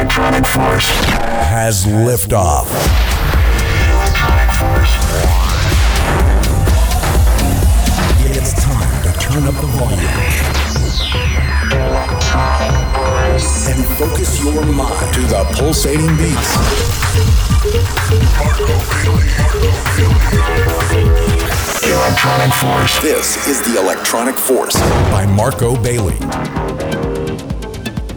electronic force has liftoff. It's time to turn up the volume and focus your mind to the pulsating beats. electronic force This is the Electronic Force by Marco Bailey.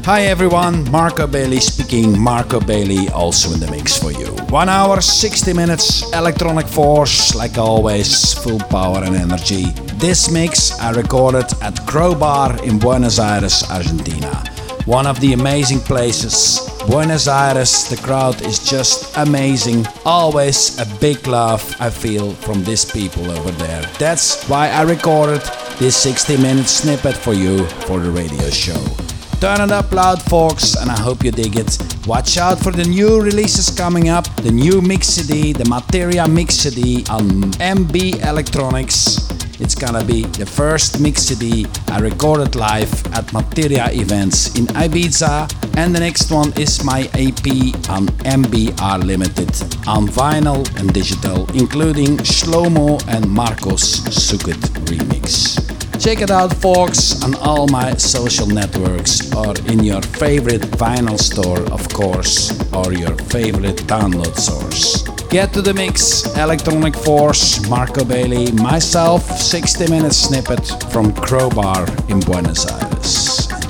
Hi everyone, Marco Bailey speaking. Marco Bailey also in the mix for you. One hour, 60 minutes, electronic force, like always, full power and energy. This mix I recorded at Crobar in Buenos Aires, Argentina. One of the amazing places. Buenos Aires, the crowd is just amazing. Always a big love I feel from these people over there. That's why I recorded this 60 minute snippet for you for the radio show. Turn it up loud, folks, and I hope you dig it. Watch out for the new releases coming up the new Mix CD, the Materia Mix CD on MB Elektronics. It's gonna be the first Mix CD I recorded live at Materia events in Ibiza, and the next one is my AP on MBR Limited on vinyl and digital, including Shlomo and Markus Suckut remix. Check it out, folks, on all my social networks or in your favorite vinyl store, of course, or your favorite download source. Get to the mix, Electronic Force, Marco Bailey, myself, 60 minute snippet from Crobar in Buenos Aires.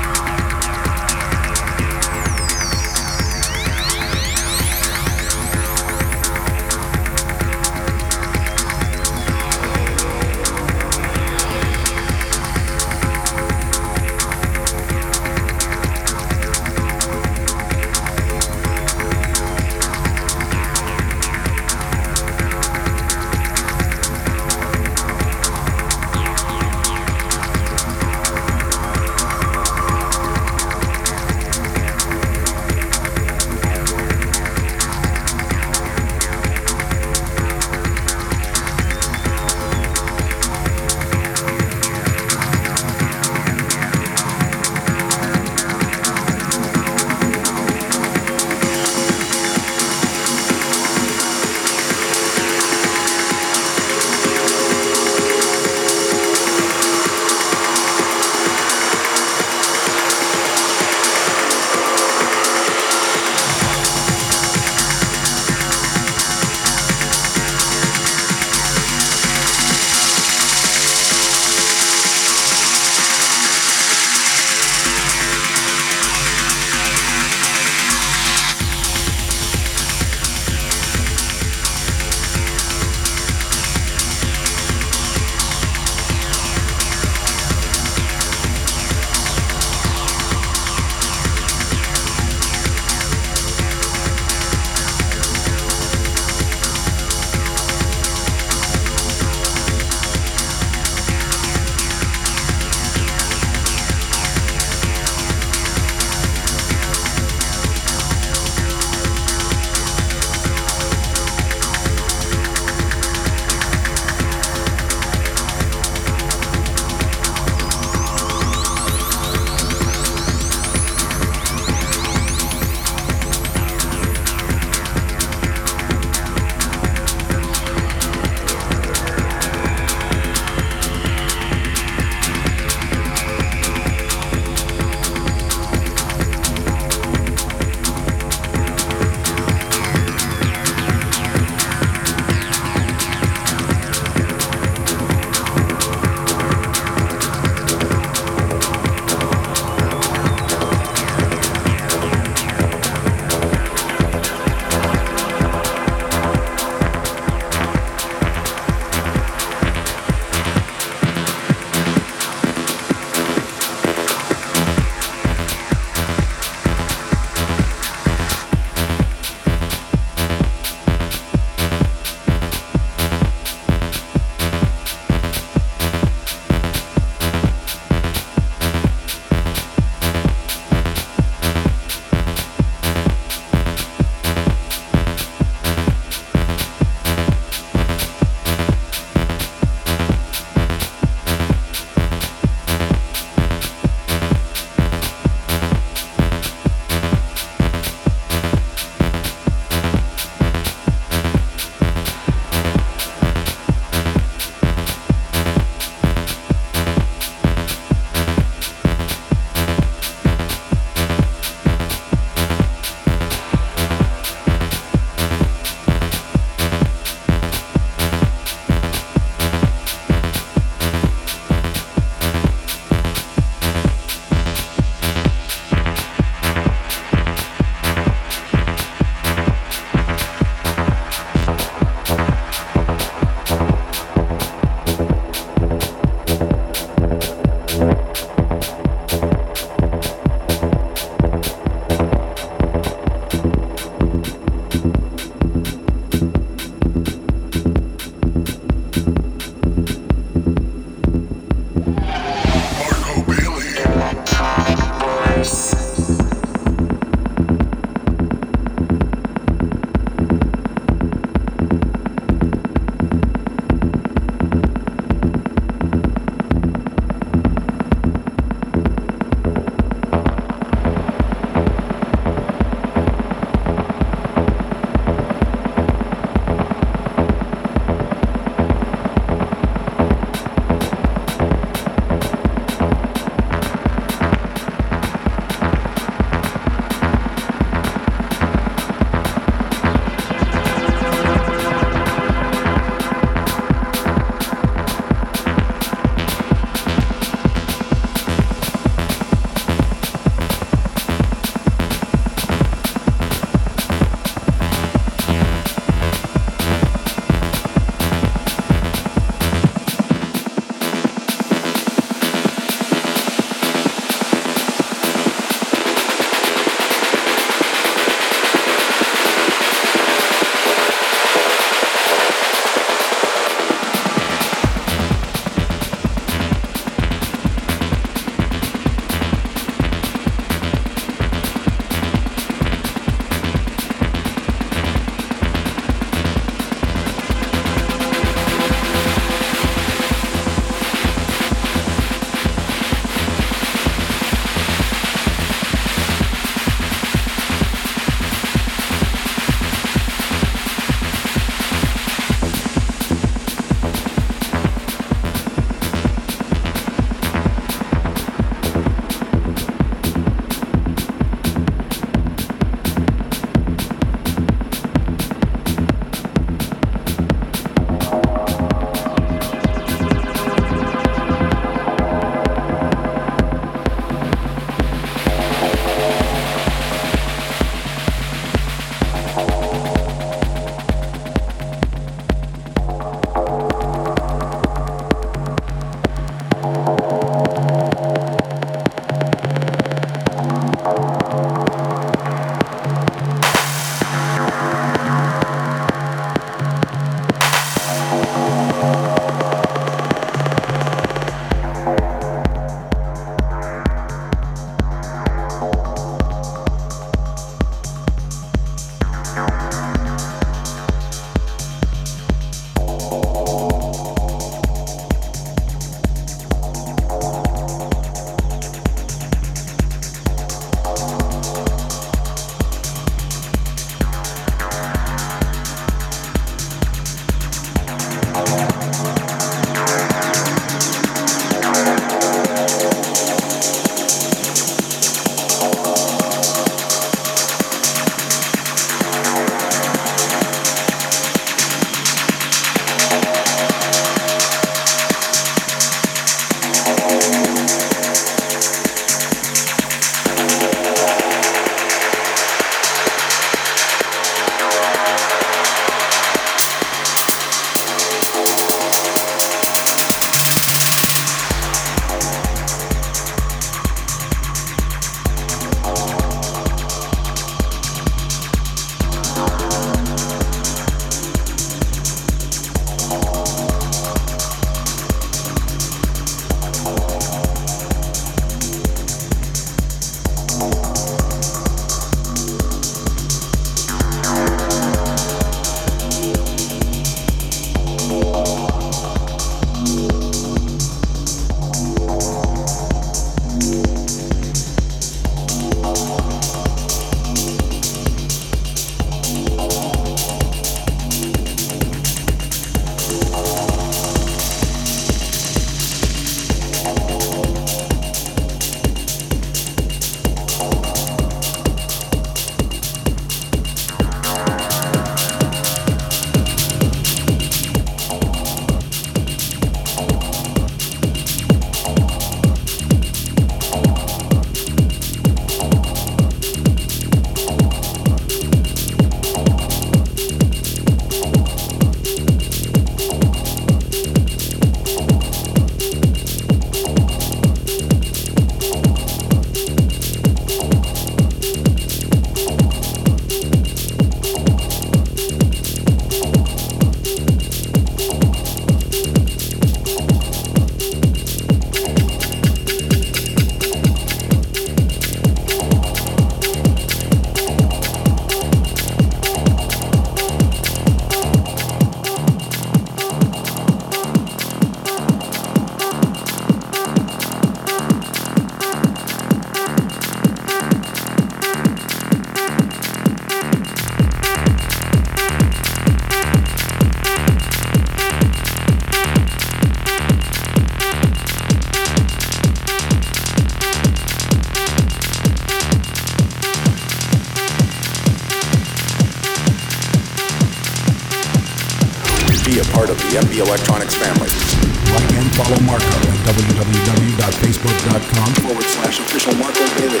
Follow Marco at www.facebook.com forward slash official Marco Bailey.